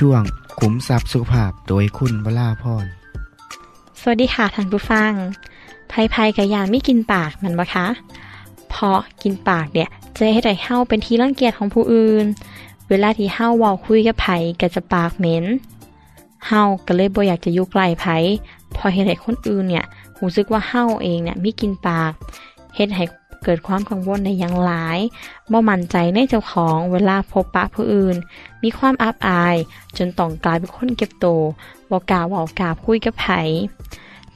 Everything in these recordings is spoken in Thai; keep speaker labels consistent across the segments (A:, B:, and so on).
A: ช่วงขุมทรัพย์สุขภาพโดยคุณวราพร
B: สวัสดีค่ะท่านผู้ฟังภัยภัยกับยานไม่กินปากมันบ่คะ เพราะกินปากเนี่ยจะให้ได้เฮ้าเป็นที่รังเกียจของผู้อื่น เวลาที่เฮ้าว้าคุยกับไผ่ก็จะปากเหม็นเฮาก็เลยบ่อยากจะอยู่ใกลไผเพอเฮ็ดให้คนอื่นเนี่ยรู้สึกว่าเฮาเองเนี่ยไมีกินปากเฮ็ดให้ เกิดความกังวลในอย่างหลายบ่มั่นใจในเจ้าของเวลาพบปะผู้อื่น มีความอับอาย จนต้องกลายเป็นคนเก็บโตวบ่กล้าว้ากล้าคุยกับไผ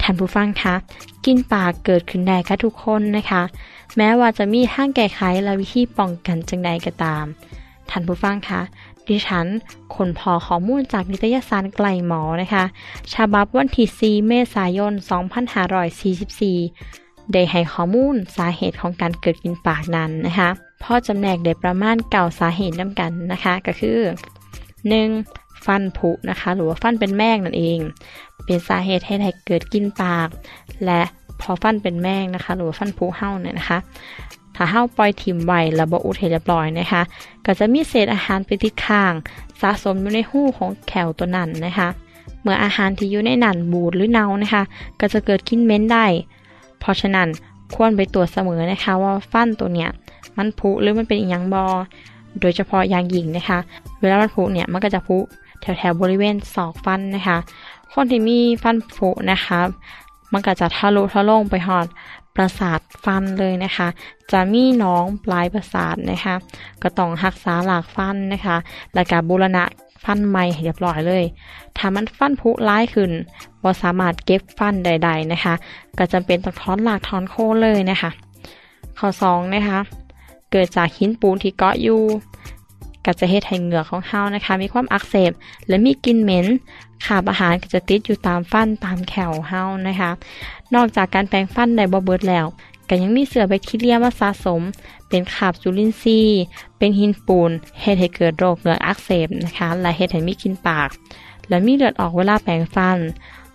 B: ท่านผู้ฟังคะกินปากเกิดขึ้นได้กับทุกคนนะคะ แม้ว่าจะมีทางแก้ไขและวิธีป้องกันจังใดก็ตามท่านผู้ฟังคะดิฉันคนพอข้อมูลจากนิตยสารไกลหมอนะคะฉบับวันที่4เมษายน 2544 ได้ให้ข้อมูลสาเหตุของการเกิดกินปากนั้นนะคะพ่อจำแนกได้ประมาณเก่าสาเหตุนํกันนะคะ ก็คือ 1. ฟันผุนะคะ หรือว่าฟันเป็นแมงนั่นเอง เป็นสาเหตุให้ให้เกิดกินปาก และพอฟันเป็นแมงนะคะ หรือว่าฟันผุเห่าเนี่ยนะคะถ้าเห่าปล่อยถิ่มไว้ระบบอุดให้เรียบร้อยนะคะ ก็จะมีเศษอาหารไปติดค้าง สะสมอยู่ในหูของแขวตัวนั้นนะคะ เมื่ออาหารที่อยู่ในนั่นบูดหรือเน่านะคะ ก็จะเกิดกินเม็นได้ เพราะฉะนั้นควรไปตรวจเสมอนะคะว่าฟันตัวเนี้ยมันผุหรือมันเป็นอีหยังบอ โดยเฉพาะยางหยิงนะคะ เวลามันผุเนี่ยมันก็จะผุแถวๆบริเวณศอกฟันนะคะ คนที่มีฟันผุนะคะ มันก็จะทะลุทะลงไปหอดประสาทฟันเลยนะคะ จะมีน้องปลายประสาทนะคะ ก็ต้องรักษาหลากฟันนะคะ และการบูรณะ ฟันใหม่ห้เรียบร้อยเลย ถ้ามันฟันผุร้ายขึ้นบ่สามารถเก็บฟันใด ๆนะคะ ก็จำเป็นต้องถอนหลากถอนโคนเลยนะคะ ข้อ2นะคะ เกิดจากหินปูนที่เกาะอยู่ก็จะเฮ็ดให้เหงือกของเฮานะคะ มีความอักเสบ และมีกลิ่นเหม็นขาบอาหารก็จะติดอยู่ตามฟันตามแขวเฮานะคะ นอกจากการแปรงฟันได้บ่เบิดแล้ว ก็ยังมีเสือแบคทีเรียมาสะสม เป็นขาบจุลินทรีย์ เป็นหินปูนเฮ็ดให้เกิดโรคเหงือกอักเสบนะคะ และเฮ็ดให้มีกินปาก และมีเลือดออกเวลาแปรงฟัน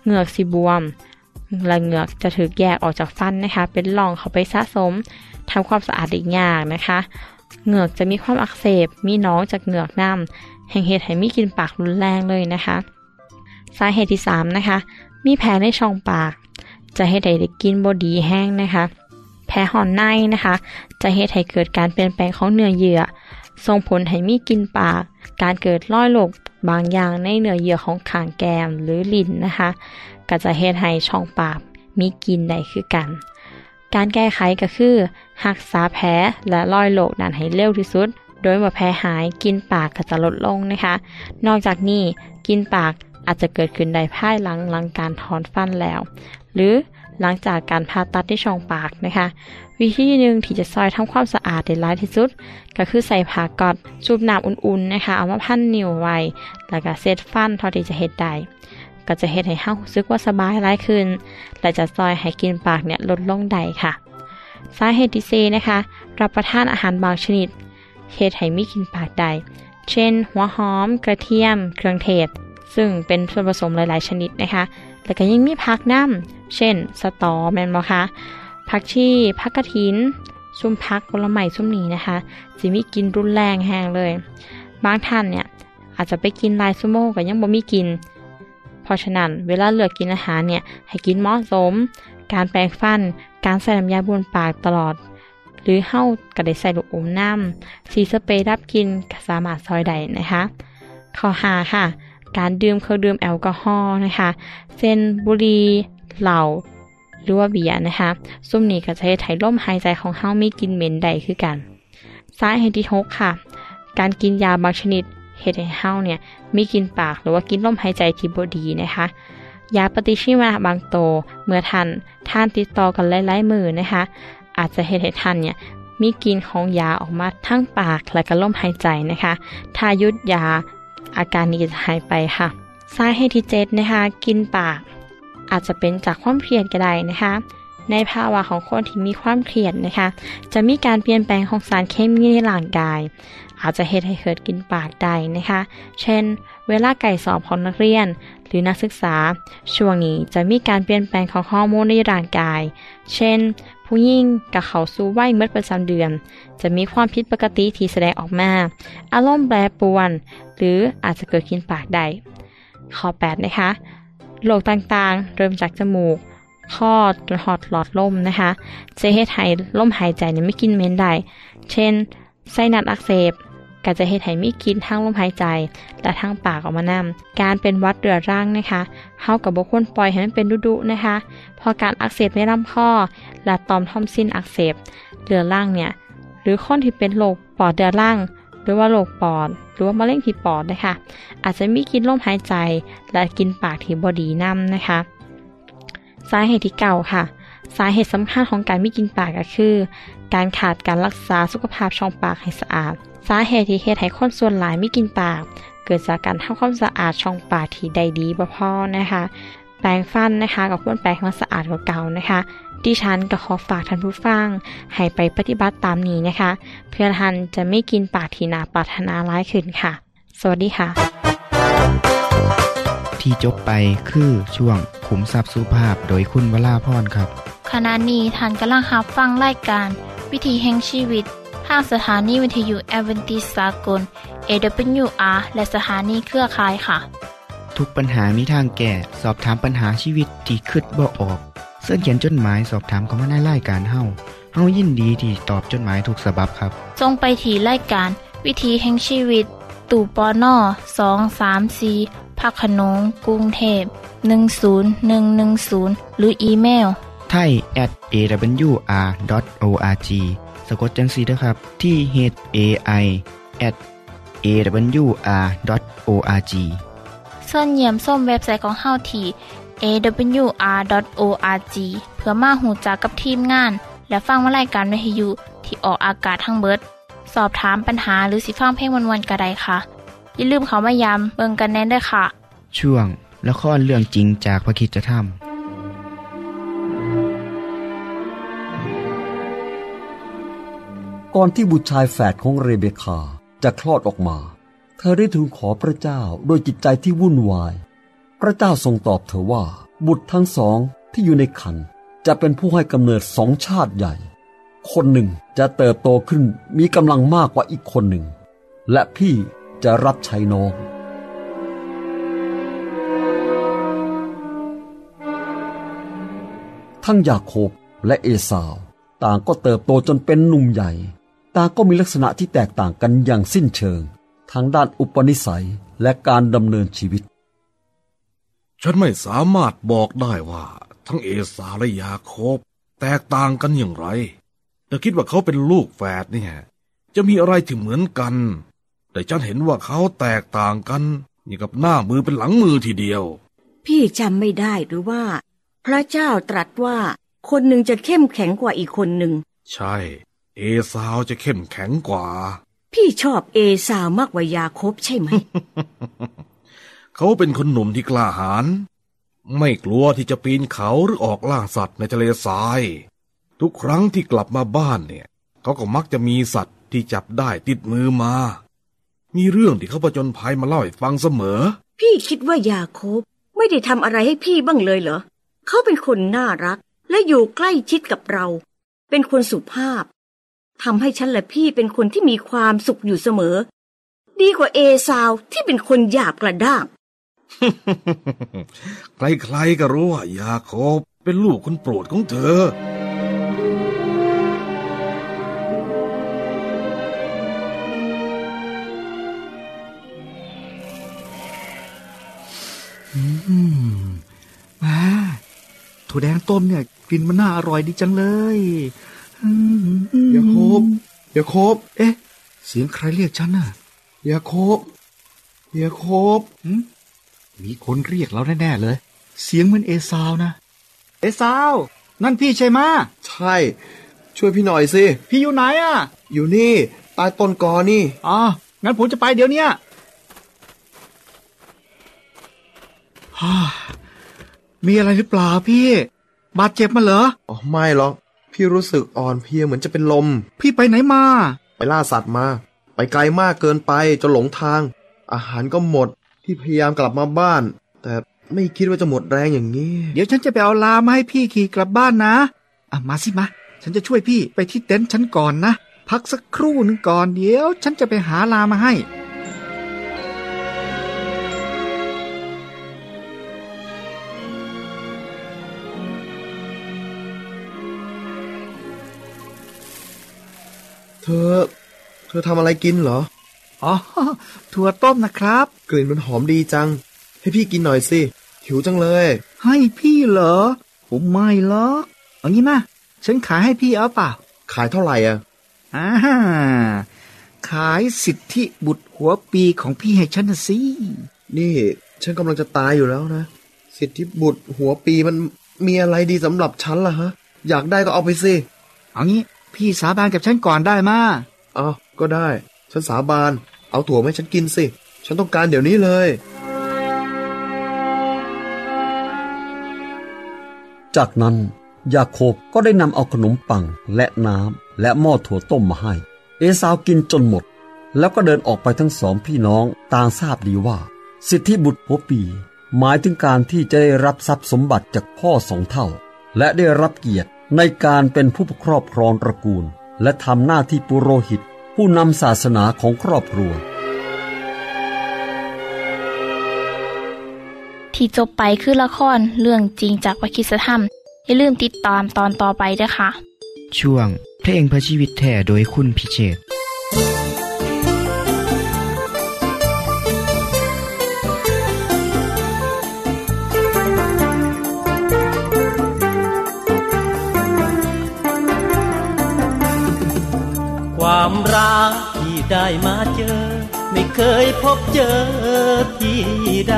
B: เหงือกสิบวม และเหงือกจะถูกแยกออกจากฟันนะคะ เป็นร่องเข้าไปสะสมทำความสะอาดอีกอย่างนะคะ เหงือกจะมีความอักเสบ มีน้องจากเหงือกน้ำแห่งเหตุให้มีกินปากรุนแรงเลยนะคะ สาเหตุที่3นะคะ มีแผลในช่องปาก จะเฮ็ดให้ได้กินบดีแห้งนะคะ แผลห่อนในนะคะ จะเฮ็ดให้เกิดการเปลี่ยนแปลงของเนื้อเยื่อ ส่งผลให้มีกินปาก การเกิดร้อยโรคบางอย่างในเนื้อเยื่อของขางแก้มหรือลิ้นนะคะ ก็จะเฮ็ดให้ช่องปากมีกินได้คือกัน การแก้ไขก็คือรักษาแผลและรอยโรคนั้นให้เร็วที่สุด โดยเมื่อแผลหายกินปากก็จะลดลงนะคะ นอกจากนี้กินปากอาจจะเกิดขึ้นได้ภายหลังหลังการถอนฟันแล้ว หรือ หลังจากการผ่าตัดที่ช่องปากนะคะ วิธีหนึ่งที่จะซอยทำความสะอาดได้หลายที่สุด ก็คือใส่ผ้ากอดสูบน้ำอุ่นๆนะคะ เอามาพันนิ้วไว้ แล้วก็เซตฟันเท่าที่จะเฮ็ดได้ก็จะเฮ็ดให้เฮารู้สึกว่าสบายหลายขึ้นและจะซอยให้กินปากเนี่ยลดลงได้ค่ะ สาเหตุที่4นะคะ รับประทานอาหารบางชนิดเฮ็ดให้มีกินปากได้เช่น หัวหอม กระเทียม เครื่องเทศ ซึ่งเป็นส่วนผสมหลาย ๆ ชนิดนะคะ แล้วก็ยังมีผักน้ำเช่น สตอแมนบอคะผักชีผักกระถินซุ่มพักผลไม้ซุ่มนี้นะคะจะมีกินรุนแรงแห้งเลย บางท่านเนี่ยอาจจะไปกินลายซูโม่ก็ยังบ่มีกิน เพราะฉะนั้นเวลาเลือกกินอาหารเนี่ยให้กินเหมาะสม การแปรงฟัน การใส่น้ำยาบนปากตลอด หรือเฮ้าก็ได้ใส่ลูกอมน้ำสีสเปรย์รับกินก็สามารถซอยได้นะคะ ข้อหาค่ะ การดื่มเครื่องดื่มแอลกอฮอล์นะคะเช่นบุหรี่เหล้าหรือว่าเบียร์นะคะซุ่มนี้ก็จะให้ถ่ลมหายใจของเฮามีกลินเหม็นใดคือกันสาเหตุที่หกค่ะ การกินยาบางชนิดเหตุให้เฮาเนี่ยมีกินปากหรือว่ากินลมหายใจที่บ่ดีนะคะยาปฏิชีวนะบางโตเมื่อทันท่านติดต่อกันหลายๆมือนะคะ อาจจะเหตุให้ท่านเนี่ยมีกินของยาออกมาทั้งปากและก็ลมหายใจนะคะ ถ้ายุดยา อาการนี้จะหายไปค่ะสาเหตุที่เจ็ดนะคะกินปาก อาจจะเป็นจากความเครียดก็ได้นะคะในภาวะของคนที่มีความเครียดนะคะ จะมีการเปลี่ยนแปลงของสารเคมีในร่างกาย อาจจะเหตุให้เกิดกินปากได้นะคะ เช่น เวลาไก่สอบของนักเรียน หรือนักศึกษา ช่วงนี้จะมีการเปลี่ยนแปลงของฮอร์โมนในร่างกาย เช่น ผู้หญิงกับเขาสู้ไหวเมื่อประจำเดือน จะมีความผิดปกติที่แสดงออกมา อารมณ์แปรปรวน หรืออาจจะเกิดกินปากได้ข้อ8นะคะโรคต่างๆ เริ่มจากจมูกคอจนหอดหลอดลมนะคะจะเฮ็ดให้ลมหายใจเนี่ยไม่กินเม้นได้ เช่น ไส้นัดอักเสบ ก็จะเฮ็ดให้มีกินทางลมหายใจ และทางปากออกมานำการเป็นวัดเรื้อรังนะคะเฮากับบ่ควรปล่อยให้มันเป็นดุๆนะคะ พอการอักเสบในลำคอและต่อมทอมซินอักเสบเรือรังเนี่ยหรือคนที่เป็นโรคปอดเรื้อรังหรือว่าโรคปอด หรือว่ามะเร็งที่ปอดนะคะ อาจจะมีกินลมหายใจ และกินปากที่บอดีนํนะคะ สาเหตุที่เก่าค่ะ สาเหตุสำคัญของการไม่กินปากก็คือ การขาดการรักษาสุขภาพช่องปากให้สะอาด สาเหตุที่เหตุให้คนส่วนหลายไม่กินปาก เกิดจากการทำความสะอาดช่องปากที่ได้ดีบ่พอนะคะ แปรงฟันนะคะกับควรแปรงให้มันสะอาดกว่าเก่านะคะดิฉันก็ขอฝากท่านผู้ฟังให้ไปปฏิบัติตามนี้นะคะ เพื่อท่านจะไม่กินปากที่น่าปรารถนาร้ายขึ้นค่ะ สวัสดีค่ะ
A: ที่จบไปคือช่วงขุมทรัพย์สุภาพโดยคุณวราพรครับ
C: ขณะนี้ท่านกำลังรับฟังรายการ วิถีแห่งชีวิต ทางสถานีวิทยุแอเวนติสากล AWR และสถานีเครือข่ายค่ะ
A: ทุกปัญหามีทางแก้ สอบถามปัญหาชีวิตที่คิดบ่ออก เสื้อเขียนจดหมายสอบถามเขามาในรายการเฮาเฮายินดีที่ตอบจดหมายถูกสาบบครับ
C: ทรงไปถีรายการ วิถีแห่งชีวิต ตู่ปอนอสองสามสีพักขนงกรุงเทพ10110 หรืออีเมล
A: ไทย at awr.org สะกดจังสีนะครับ ที่ h a i at awr.org
C: ส่วนเยี่ยมส้มเว็บไซต์ของเฮาที่ awr.org เพื่อมาหูจักกับทีมงาน และฟังวารายการวิทยุที่ออกอากาศทั้งเบิด สอบถามปัญหาหรือสิฟังเพลงวันๆกระไดค่ะ อย่าลืมเขามายามเบิงกันแน่นด้วยค่ะ
A: ช่วงละครเรื่องจริงจากพระคิดจะทำ
D: ก่อนที่บุตรชายแฝดของเรเบคาจะคลอดออกมา เธอได้ทูลขอพระเจ้าโดยจิตใจที่วุ่นวาย พระเจ้าทรงตอบเธอว่า บุตรทั้งสองที่อยู่ในคันจะเป็นผู้ให้กำเนิดสองชาติใหญ่ คนหนึ่งจะเติบโตขึ้นมีกำลังมากกว่าอีกคนหนึ่ง และพี่จะรับใช้น้องทั้งยาโคบและเอสาว ต่างก็เติบโตจนเป็นหนุ่มใหญ่ ต่างก็มีลักษณะที่แตกต่างกันอย่างสิ้นเชิงทั้งด้านอุปนิสัยและการดำเนินชีวิต
E: ฉันไม่สามารถบอกได้ว่า ทั้งเอสาวและยาโคบ แตกต่างกันอย่างไร แต่คิดว่าเขาเป็นลูกแฝดเนี่ยจะมีอะไรที่เหมือนกัน แต่ฉันเห็นว่าเขาแตกต่างกันอย่างกับหน้ามือเป็นหลังมือทีเดียว
F: พี่จำไม่ได้หรือว่า พระเจ้าตรัสว่าคนหนึ่งจะเข้มแข็งกว่าอีกคนหนึ่ง
E: ใช่ เอสาวจะเข้มแข็งกว่า
F: พี่ชอบเอสาวมากกว่ายาคบใช่ไหม
E: เขาเป็นคนหนุ่มที่กล้าหาญไม่กลัวที่จะปีนเขาหรือออกล่าสัตว์ในทะเลทราย ทุกครั้งที่กลับมาบ้านเนี่ย เขาก็มักจะมีสัตว์ที่จับได้ติดมือมา มีเรื่องที่เขาประจนภัยมาเล่าให้ฟังเสมอ
F: พี่คิดว่ายาโคบไม่ได้ทำอะไรให้พี่บ้างเลยเหรอ เขาเป็นคนน่ารักและอยู่ใกล้ชิดกับเรา เป็นคนสุภาพ ทำให้ฉันและพี่เป็นคนที่มีความสุขอยู่เสมอ ดีกว่าเอซาวที่เป็นคนหยาบกระด้าง
E: ใครๆก็รู้ว่ายาโคบเป็นลูกคนโปรดของเธอ
G: แหมาถั่วแดงต้มเนี่ยกลิ่นมันน่าอร่อยดีจังเลยอืม
H: ยาโคบยาโคบ
G: เอ๊ะ เสียงใครเรียกฉันน่ะ
H: ยาโคบยาโคบ
G: หืมมีคนเรียกเราแน่ๆเลย เสียงเหมือนเอซาวนะ เอซาว นั่นพี่ใช่ไหมะ
H: ใช่ ช่วยพี่หน่อยสิ
G: พี่อยู่ไหนอะ
H: อยู่นี่ใต้ต้นกอนี่
G: อ๋องั้นผมจะไปเดี๋ยวเนี้ยฮ่ามีอะไรหรือเปล่าพี่ บาดเจ็บมาเหรอ
H: อ๋อ ไม่หรอก พี่รู้สึกอ่อนเพลียเหมือนจะเป็นลม
G: พี่ไปไหนมา
H: ไปล่าสัตว์มา ไปไกลมากเกินไปจนหลงทาง อาหารก็หมด พี่พยายามกลับมาบ้าน แต่ไม่คิดว่าจะหมดแรงอย่างนี้
G: เดี๋ยวฉันจะไปเอาลามาให้พี่ขี่กลับบ้านนะอะมาสิมา ฉันจะช่วยพี่ไปที่เต็นท์ฉันก่อนนะ พักสักครู่หนึ่งก่อนเดี๋ยว ฉันจะไปหาลามาให้
H: อ เธอทำอะไรกินเหรอ
G: อ๋อ ถั่วต้มนะครับ
H: กลิ่นมันหอมดีจัง ให้พี่กินหน่อยสิ หิวจังเลย
G: ให้พี่เหรอ ผมไม่หรอกเอางี้นะฉันขายให้พี่เอาเปล่า
H: ขายเท่าไหร่อะ
G: อ่าขายสิทธิบุตรหัวปีของพี่ให้ฉันนะสิ
H: นี่ฉันกำลังจะตายอยู่แล้วนะ สิทธิบุตรหัวปีมันมีอะไรดีสำหรับฉันล่ะฮะ อยากได้ก็เอาไปสิ
G: เอางี้ พี่สาบานกับฉันก่อนได้มา
H: เอาก็ได้ ฉันสาบาน เอาถั่วมาให้ฉันกินสิ ฉันต้องการเดี๋ยวนี้เลย
D: จากนั้นยาโคบก็ได้นำเอาขนมปังและน้ำและหม้อถั่วต้มมาให้ เอสาวกินจนหมด แล้วก็เดินออกไปทั้งสองพี่น้องต่างทราบดีว่า สิทธิบุตรหัวปี หมายถึงการที่จะได้รับทรัพย์สมบัติจากพ่อสองเท่า และได้รับเกียรติ ในการเป็นผู้ครอบครองตระกูล และทำหน้าที่ปุโรหิต ผู้นำศาสนาของครอบครัว
C: ที่จบไปคือละครเรื่องจริงจากวิคิสธรรม อย่าลืมติดตามตอนต่อไปด้วยค่ะ
A: ช่วงเพลงเพื่อชีวิตแท่โดยคุณพิเชษ ฐ์
I: ความรักที่ได้มาเจอ ไม่เคยพบเจอที่ใด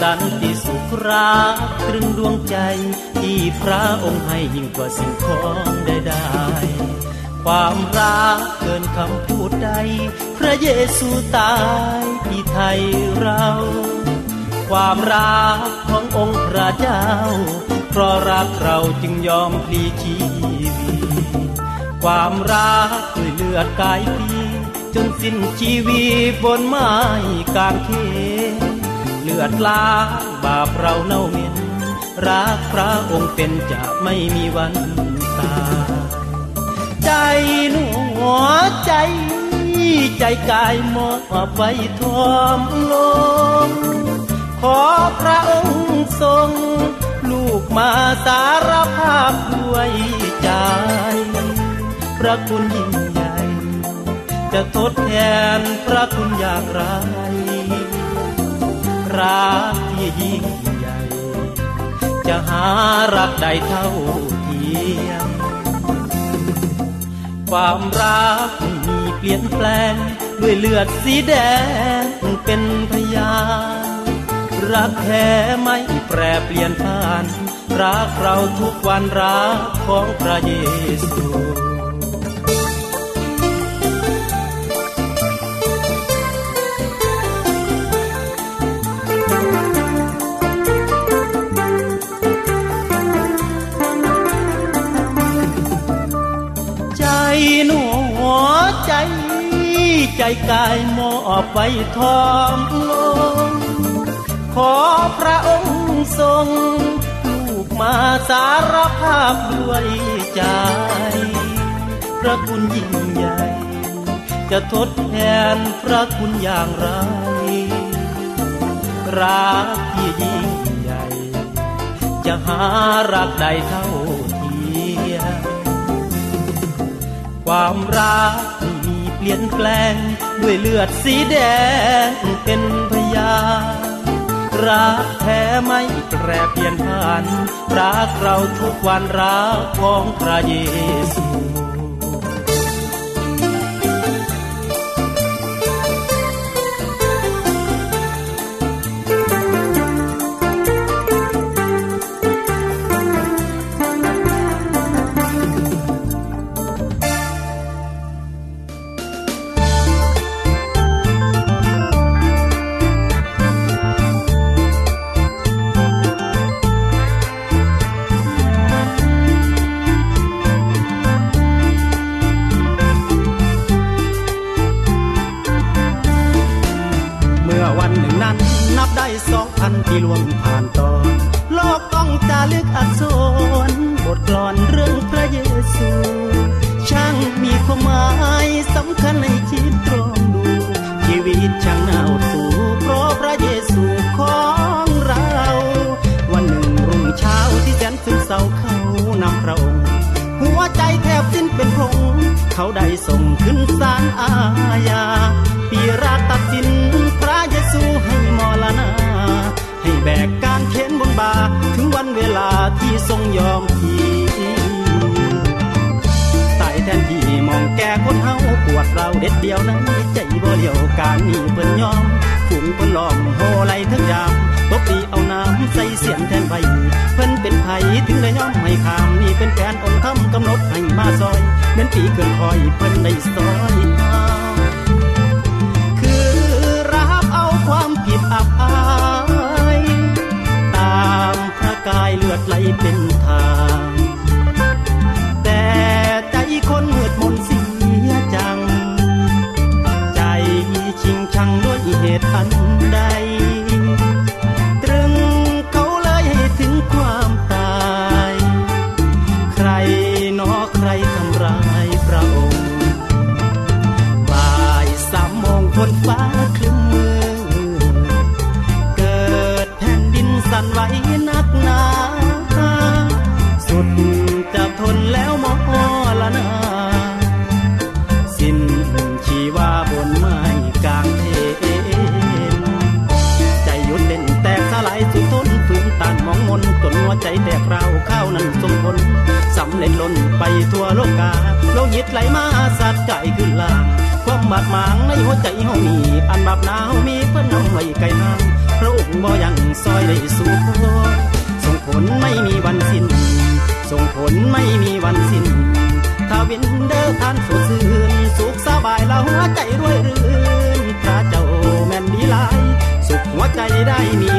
I: สันติสุขรักตรึงดวงใจ ที่พระองค์ให้ยิ่งกว่าสิ่งของใดๆความรักเกินคำพูดใด พระเยซูตายที่ไทยเรา ความรักขององค์พระเจ้า เพราะรักเราจึงยอมพลีชีวิตความรัก เลือดกายพีจนสิ้นชีวิตบนไม้กางเขนเลือดล้างบาปเราเน่าเหม็น รักพระองค์เป็นจะไม่มีวันตายใจหนัวใจ ใจกายมอบไว้ทอมลงขอพระองค์ทรง ลูกมาสารภาพด้วยใจพระคุณยิ่ง ทดแทนพระคุณอย่างไรรักที่ยิ่งใหญ่ จะหารักใดเท่าเทียม ความรักมีเปลี่ยนแปลง ด้วยเลือดสีแดงเป็นพยานรักแท้ไม่แปรเปลี่ยนผ่าน รักเราทุกวันรักของพระเยซู ใจหนูใจกายมอบไว้ทอมลงขอพระองค์ทรง ลูกมาสารภาพด้วยใจ พระคุณยิ่งใหญ่ จะทดแทนพระคุณอย่างไร รักที่ยิ่งใหญ่ จะหารักใดเท่าเทียมความรัก เปลี่ยนแปลงด้วยเลือดสีแดงเป็นพยารักแท้ไม่แปรเปลี่ยนผ่านรักเราทุกวันรักของพระเยซู ทรงยอมทีตายแทนที่มองแก่คนเฮาปวดเราเด็ดเดียวนั้นใจบ่เลียวการนี้เพิ่นยอมฝูงเพิ่นล้อมโหไหลทั้งยามตบตีเอาน้ำใส่เสียงแทนไผเพิ่นเป็นไผถึงได้ยอมให้ขามนี่เป็นแผนองค์ธรรมกำหนดให้มาซอยเหมือนปีเกินคอยเพิ่นได้ซอยเอาคือรับเอาความผิดอับอาย กายเลือดไหลเป็นทาง แต่ใจคนเหือดมนเสียจัง ใจชิงชังด้วยเหตุอันใด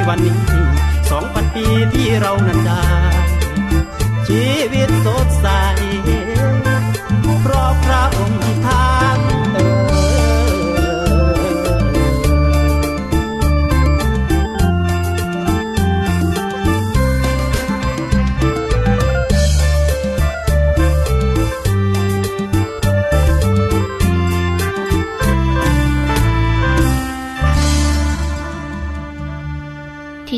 I: วันนี้สองพันปีที่เรานั้นได้ชีวิตสดใสเพราะพระองค์ท่า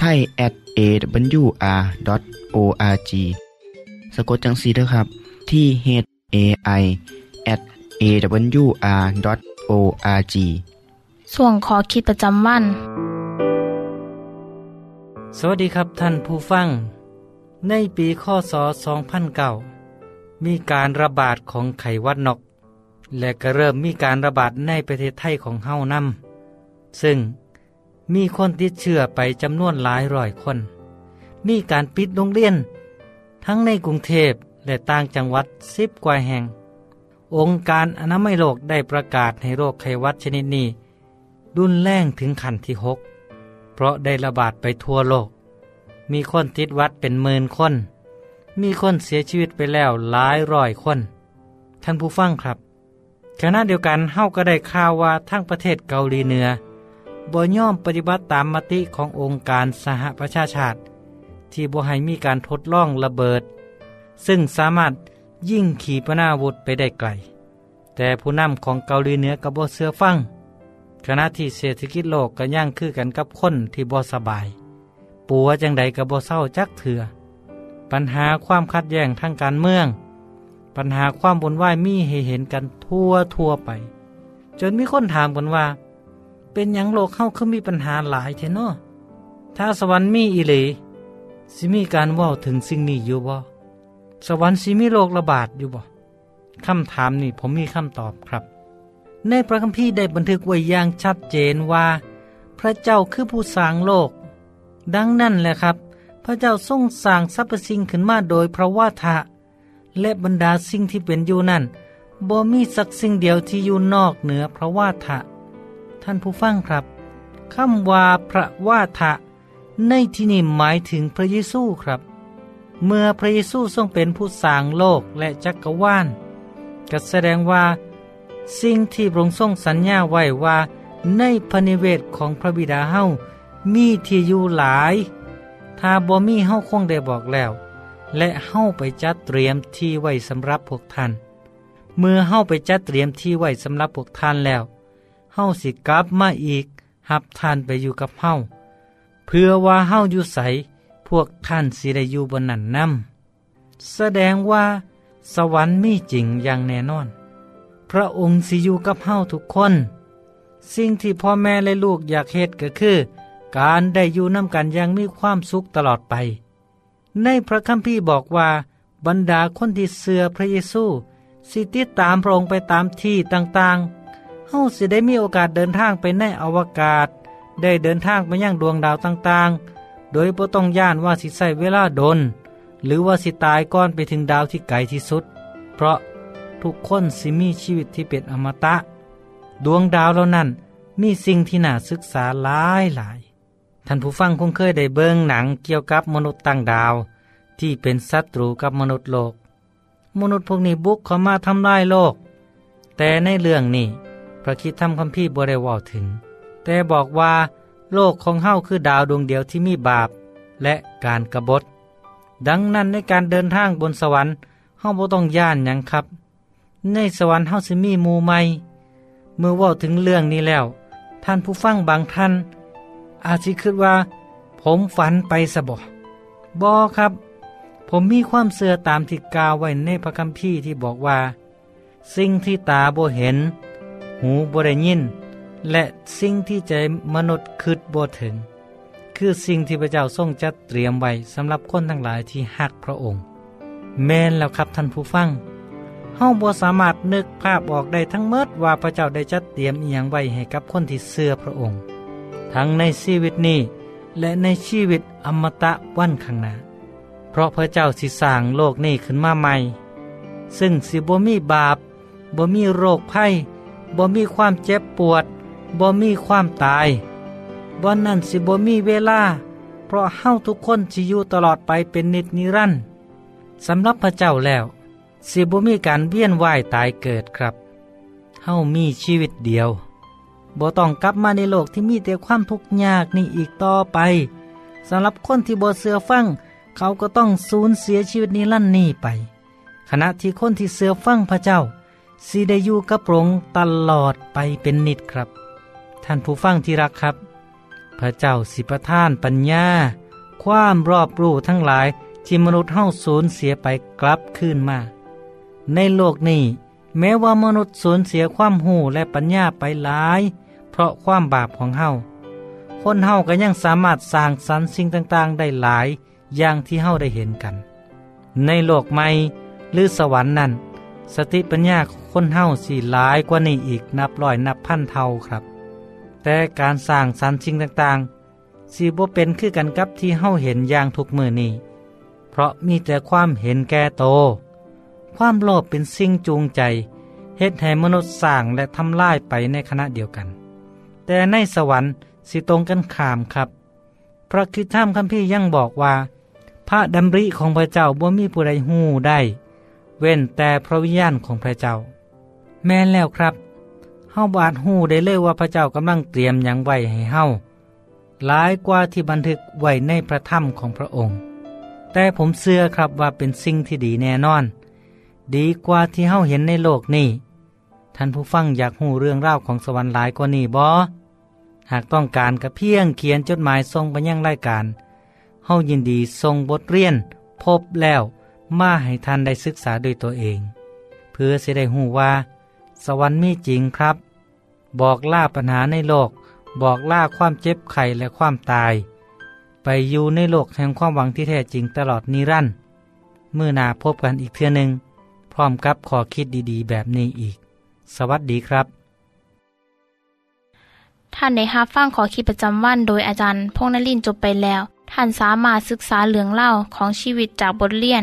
A: ไทย at awr.org สะกดจังสีด้วยครับ ที่ h a i at awr.org
C: ส่วนขอคิดประจำวัน
J: สวัสดีครับท่านผู้ฟัง ในปีข้ศ2009 มีการระบาดของไข้หวัดนก และก็เริ่มมีการระบาดในประเทศไทยของเฮานํซึ่ง มีคนติดเชื้อไปจำนวนหลายร้อยคน มีการปิดโรงเรียน ทั้งในกรุงเทพและต่างจังหวัดสิบกว่าแห่ง องค์การอนามัยโลกได้ประกาศให้โรคไข้หวัดชนิดนี้รุนแรงถึงขั้นที่หกเพราะได้ระบาดไปทั่วโลก มีคนติดวัดเป็นหมื่นคน มีคนเสียชีวิตไปแล้วหลายร้อยคน ท่านผู้ฟังครับขณะเดียวกันเฮาก็ได้ข่าวว่าทั้งประเทศเกาหลีเหนือ บ่ย่อมปฏิบัติตามมติขององค์การสหประชาชาติ ที่บ่ให้มีการทดลองระเบิด ซึ่งสามารถยิ่งขีปนาวุธไปได้ไกล แต่ผู้นำของเกาหลีเหนือก็บ่เสือฟังขณะที่เศรษฐกิจโลกก็ย่างคือกันกับคนที่บ่สบาย ปัวจังใดก็บ่เศร้าจักเถื่อปัญหาความขัดแย้งทางการเมือง ปัญหาความบนไหวายมีให้เห็นกันทั่วทั่วไป จนมีคนถามกันว่า เป็นหยังโลกเข้าคือมีปัญหาหลายเทนอถ้าสวรรค์มีอีหลีสิมีการว่าถึงสิ่งนี้อยู่บ่สวรรค์สิมีโรคระบาดอยู่บ่คำถามนี่ผมมีคำตอบครับ ในพระคัมภีร์ได้บันทึกไว้อย่างชัดเจนว่า พระเจ้าคือผู้สร้างโลก ดังนั้นแหละครับ พระเจ้าทรงสร้างสรรพสิ่งขึ้นมาโดยพระวาทะ และบรรดาสิ่งที่เป็นอยู่นั่นบ่มีสักสิ่งเดียวที่อยู่นอกเหนือพระวาทะ ท่านผู้ฟังครับคำว่าพระว่าทะ ในที่นี้หมายถึงพระเยซูครับ เมื่อพระเยซูทรงเป็นผู้สร้างโลกและจักรวาลก็แสดงว่า สิ่งที่พระองค์ทรงสัญญาไว้ว่าในพระนิเวศของพระบิดาเฮามีที่อยู่หลาย ถ้าบ่มีเฮาคงได้บอกแล้ว และเฮาไปจัดเตรียมที่ไว้สำหรับพวกท่าน เมื่อเฮาไปจัดเตรียมที่ไว้สำหรับพวกท่านแล้ว เฮาสิกลับมาอีกหับท่านไปอยู่กับเฮาเพื่อว่าเฮาอยู่ใสพวกท่านสิได้อยู่บนนั้นนำแสดงว่า สวรรค์มีจริงอย่างแน่นอน พระองค์สิอยู่กับเฮาทุกคน สิ่งที่พ่อแม่และลูกอยากเฮ็ดก็คือ การได้อยู่น้ำกันย่างมีความสุขตลอดไป ในพระคัมภีร์บอกว่า บรรดาคนที่เสือพระเยซู สิติดตามพระองค์ไปตามที่ต่างๆ เฮาสิได้มีโอกาสเดินทางไปในอวกาศ ได้เดินทางไปยังดวงดาวต่างๆ โดยบ่ต้องย่านว่าสิใส่เวลาดน หรือว่าสิตายก่อนไปถึงดาวที่ไกลที่สุด เพราะทุกคนสิมีชีวิตที่เป็นอมตะ ดวงดาวเหล่านั้นมีสิ่งที่น่าศึกษาหลายหลาย ท่านผู้ฟังคงเคยได้เบิ่งหนังเกี่ยวกับมนุษย์ต่างดาว ที่เป็นศัตรูกับมนุษย์โลก มนุษย์พวกนี้บุกเข้ามาทำลายโลก แต่ในเรื่องนี้ ระคิดทำคัมภีร์บ่ได้เว่าถึง แต่บอกว่า โลกของเฮาคือดาวดวงเดียวที่มีบาป และการกรบฏดังนั้นในการเดินทางบนสวรรค์เฮาบ่ต้องย่านยังครับ ในสวรรค์เฮาสิมีมู่ใหม่เมื่อว่าถึงเรื่องนี้แล้ว ท่านผู้ฟังบางท่าน อาจสิคิดว่า ผมฝันไปสะบ่บอครับ ผมมีความเสื่อตามที่กาวไว้ในพระคัมภีร์ที่บอกว่า สิ่งที่ตาบ่เห็น หูบ่ได้ยิน และสิ่งที่ใจมนุษย์คิดบ่ถึง คือสิ่งที่พระเจ้าทรงจัดเตรียมไว้สำหรับคนทั้งหลายที่ฮักพระองค์ แม่นแล้วครับท่านผู้ฟังเฮาบ่สามารถนึกภาพออกได้ทั้งเมดว่าพระเจ้าได้จัดเตรียมอีหยังไว้ให้กับคนที่เชื่อพระองค์ ทั้งในชีวิตนี้ และในชีวิตอมตะวันข้างหน้าเพราะพระเจ้าสิสร้างโลกนี้ขึ้นมาใหม่ ซึ่งสิบ่มีบาปบ่มีโรคภัย บ่มีความเจ็บปวดบ่มีความตายบ่นั่นสิบ่มีเวลา เพราะเฮาทุกคนสิอยู่ตลอดไปเป็นนิจนิรันดร์สำหรับพระเจ้าแล้ว สิบ่มีการเวียนว่ายตายเกิดครับเฮามีชีวิตเดียวบ่ต้องกลับมาในโลกที่มีแต่ความทุกข์ยากนี่อีกต่อไปสำหรับคนที่บ่เสือฟัง เขาก็ต้องสูญเสียชีวิตนิรันดร์นี้ไป ขณะที่คนที่เสือฟังพระเจ้า สิได้อยู่กับพระองค์ตลอดไปเป็นนิดครับ ท่านผู้ฟังที่รักครับ พระเจ้าสิประทานปัญญา ความรอบรู้ทั้งหลายที่มนุษย์เฮาสูญเสียไปกลับคืนมา ในโลกนี้ แม้ว่ามนุษย์สูญเสียความหูและปัญญาไปหลาย เพราะความบาปของเฮาคนเฮาก็ยังสามารถสร้างสรรค์สิ่งต่างๆ ได้หลายอย่างที่เฮาได้เห็นกัน ในโลกใหม่หรือสวรรค์นั้น สติปัญญาคนเฮาสี่หลายกว่านี้อีกนับร้อยนับพันเท่าครับ แต่การสร้างสรรค์สิ่งต่างๆสีบ่เป็นคือกันกับที่เฮาเห็นอย่างทุกมือนี้เพราะมีแต่ความเห็นแก่โต ความโลภเป็นสิ่งจูงใจเฮ็ดให้มนุษย์สร้างและทำลายไปในขณะเดียวกัน แต่ในสวรรค์สิตรงกันขามครับพระคิดท่ามคัมภีร์ยังบอกว่า พระดำริของพระเจ้าบ่มีผู้ใดหู้ได้ เว้นแต่พระวิญญาณของพระเจ้า แม่นแล้วครับเฮาบาดหู้ได้เลยว่าพระเจ้ากำลังเตรียมหยังไว้ให้เฮาหลายกว่าที่บันทึกไว้ในพระธรรมของพระองค์ แต่ผมเชื่อครับว่าเป็นสิ่งที่ดีแน่นอน ดีกว่าที่เฮาเห็นในโลกนี้ท่านผู้ฟังอยากหูเรื่องราวของสวรรค์หลายกว่านี้บ่หากต้องการกระเพียงเขียนจดหมายส่งไปยังรายการเฮายินดีส่งบทเรียน พบแล้ว มาให้ท่านได้ศึกษาด้วยตัวเอง เพื่อสิได้หูว่า สวรรค์มีจริงครับ บอกล่าปัญหาในโลก บอกล่าความเจ็บไข้และความตาย ไปอยู่ในโลกแห่งความหวังที่แท้จริงตลอดนิรันดร์เมื่อนาพบกันอีกเทื่อหนึ่งพร้อมกับขอคิดดีๆ แบบนี้อีก สวัสดีครับ
C: ท่านในฮับฟังขอคิดประจำวันโดยอาจารย์พงนลินจบไปแล้ว ท่านสามารถศึกษาเหลืองเล่าของชีวิตจากบทเรียน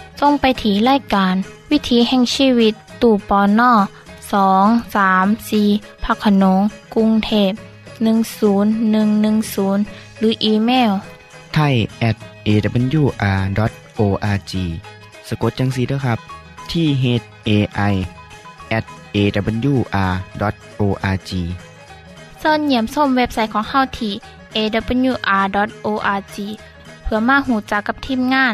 C: จงไปถีรายการ วิถีแห่งชีวิต ตู่ปอนนอสองสามสีพักขนงกรุงเทพ10110 หรืออีเมล
A: ไทย at awr.org สะกดจังสีด้วยครับ ที่ h a i at awr.org
C: เสินเหยี่ยมส้มเว็บไซต์ของเฮาที่ awr.org เพื่อมาหูจักกับทีมงาน